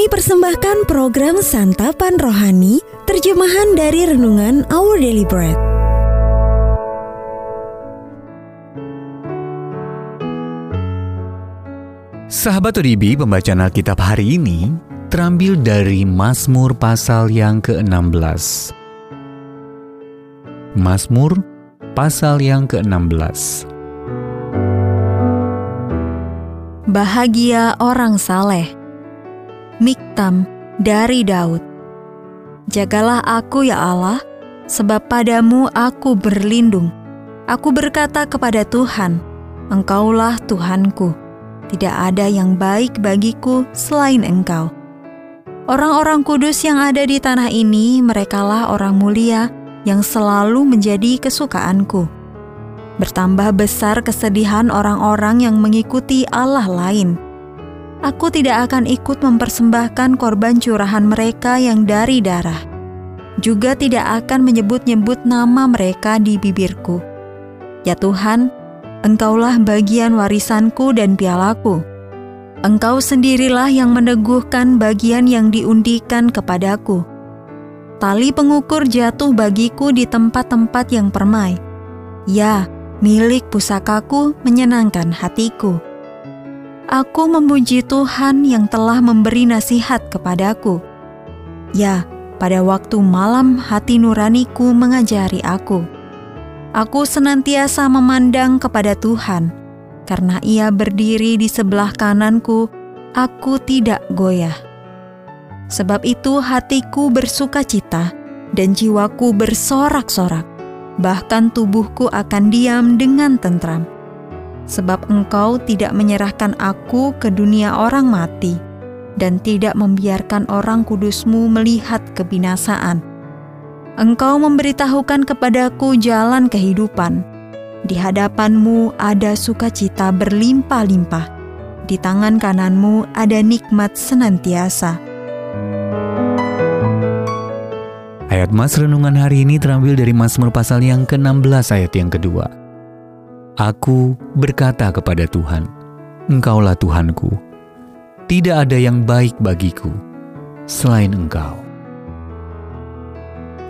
Kami persembahkan program Santapan Rohani, terjemahan dari Renungan Our Daily Bread. Sahabat ODB, pembacaan Alkitab hari ini terambil dari Mazmur pasal yang ke-16. Mazmur pasal yang ke-16. Bahagia orang saleh. Miktam dari Daud. Jagalah aku ya Allah, sebab padamu aku berlindung. Aku berkata kepada Tuhan, Engkaulah Tuhanku. Tidak ada yang baik bagiku selain Engkau. Orang-orang kudus yang ada di tanah ini, merekalah orang mulia yang selalu menjadi kesukaanku. Bertambah besar kesedihan orang-orang yang mengikuti Allah lain. Aku tidak akan ikut mempersembahkan korban curahan mereka yang dari darah. Juga tidak akan menyebut-nyebut nama mereka di bibirku. Ya Tuhan, Engkaulah bagian warisanku dan pialaku. Engkau sendirilah yang meneguhkan bagian yang diundikan kepadaku. Tali pengukur jatuh bagiku di tempat-tempat yang permai. Ya, milik pusakaku menyenangkan hatiku. Aku memuji Tuhan yang telah memberi nasihat kepadaku. Ya, pada waktu malam hati nuraniku mengajari aku. Aku senantiasa memandang kepada Tuhan, karena Ia berdiri di sebelah kananku, aku tidak goyah. Sebab itu hatiku bersuka cita dan jiwaku bersorak-sorak, bahkan tubuhku akan diam dengan tentram. Sebab engkau tidak menyerahkan aku ke dunia orang mati, dan tidak membiarkan orang kudusmu melihat kebinasaan. Engkau memberitahukan kepadaku jalan kehidupan. Di hadapanmu ada sukacita berlimpah-limpah. Di tangan kananmu ada nikmat senantiasa. Ayat Mas Renungan hari ini terambil dari Mazmur pasal yang ke-16 ayat yang kedua. Aku berkata kepada Tuhan, Engkaulah Tuhanku. Tidak ada yang baik bagiku selain Engkau.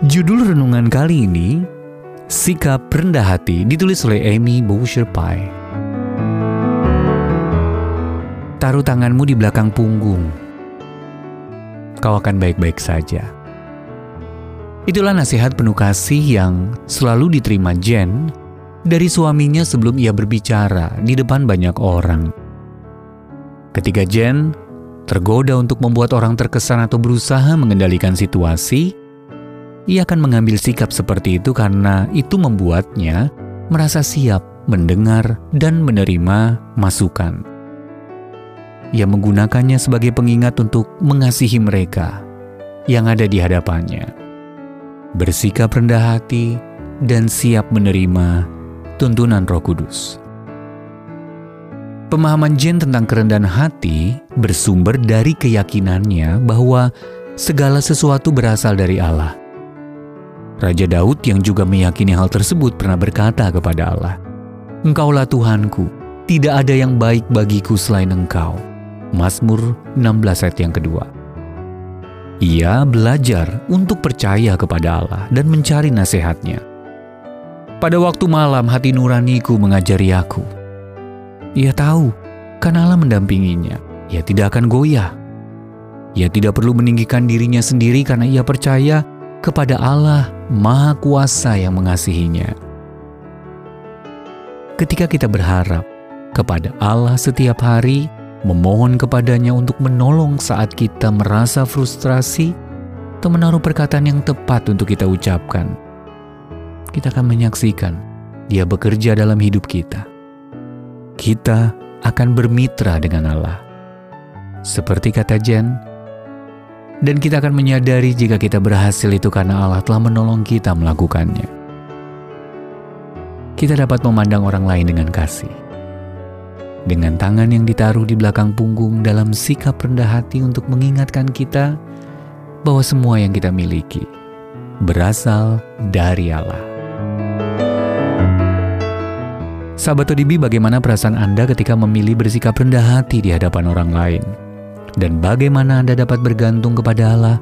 Judul renungan kali ini, Sikap Rendah Hati, ditulis oleh Amy Boucher Pie. Taruh tanganmu di belakang punggung. Kau akan baik-baik saja. Itulah nasihat penuh kasih yang selalu diterima Jen dari suaminya sebelum ia berbicara di depan banyak orang. Ketika Jen tergoda untuk membuat orang terkesan atau berusaha mengendalikan situasi, ia akan mengambil sikap seperti itu karena itu membuatnya merasa siap mendengar dan menerima masukan. Ia menggunakannya sebagai pengingat untuk mengasihi mereka yang ada di hadapannya. Bersikap rendah hati dan siap menerima tuntunan Roh Kudus. Pemahaman Jen tentang kerendahan hati bersumber dari keyakinannya bahwa segala sesuatu berasal dari Allah Raja Daud yang juga meyakini hal tersebut pernah berkata kepada Allah, Engkaulah Tuhanku, tidak ada yang baik bagiku selain Engkau. Mazmur 16 ayat yang kedua. Ia belajar untuk percaya kepada Allah dan mencari nasihatnya. Pada waktu malam hati nuraniku mengajari aku. Ia tahu, kan Allah mendampinginya. Ia tidak akan goyah. Ia tidak perlu meninggikan dirinya sendiri karena ia percaya kepada Allah Maha Kuasa yang mengasihinya. Ketika kita berharap kepada Allah setiap hari, memohon kepadanya untuk menolong saat kita merasa frustrasi atau menaruh perkataan yang tepat untuk kita ucapkan, kita akan menyaksikan Dia bekerja dalam hidup kita. Kita akan bermitra dengan Allah. Seperti kata Jen, dan kita akan menyadari jika kita berhasil itu karena Allah telah menolong kita melakukannya. Kita dapat memandang orang lain dengan kasih. Dengan tangan yang ditaruh di belakang punggung dalam sikap rendah hati untuk mengingatkan kita bahwa semua yang kita miliki berasal dari Allah. Sahabat ODB, bagaimana perasaan Anda ketika memilih bersikap rendah hati di hadapan orang lain? dan bagaimana Anda dapat bergantung kepada Allah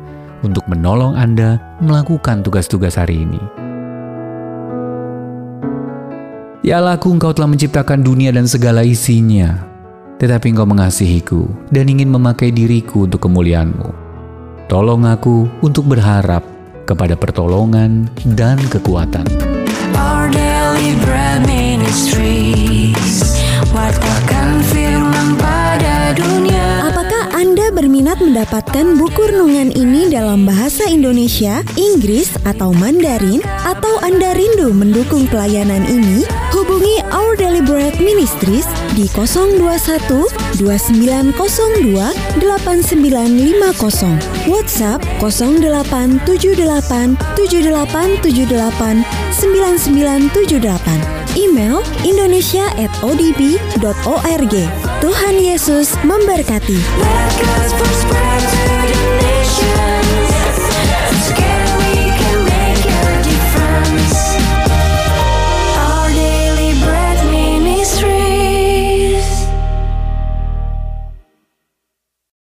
untuk menolong Anda melakukan tugas-tugas hari ini. Ya Allahku, Engkau telah menciptakan dunia dan segala isinya, tetapi Engkau mengasihiku dan ingin memakai diriku untuk kemuliaan-Mu. Tolong aku untuk berharap kepada pertolongan dan kekuatan. Our daily Apakah Anda berminat mendapatkan buku renungan ini dalam bahasa Indonesia, Inggris, atau Mandarin? Atau Anda rindu mendukung pelayanan ini? Hubungi Our Bread Ministries di 021 2902 8950 WhatsApp 0878 7878 9978 Email indonesia at Tuhan Yesus memberkati. Let God's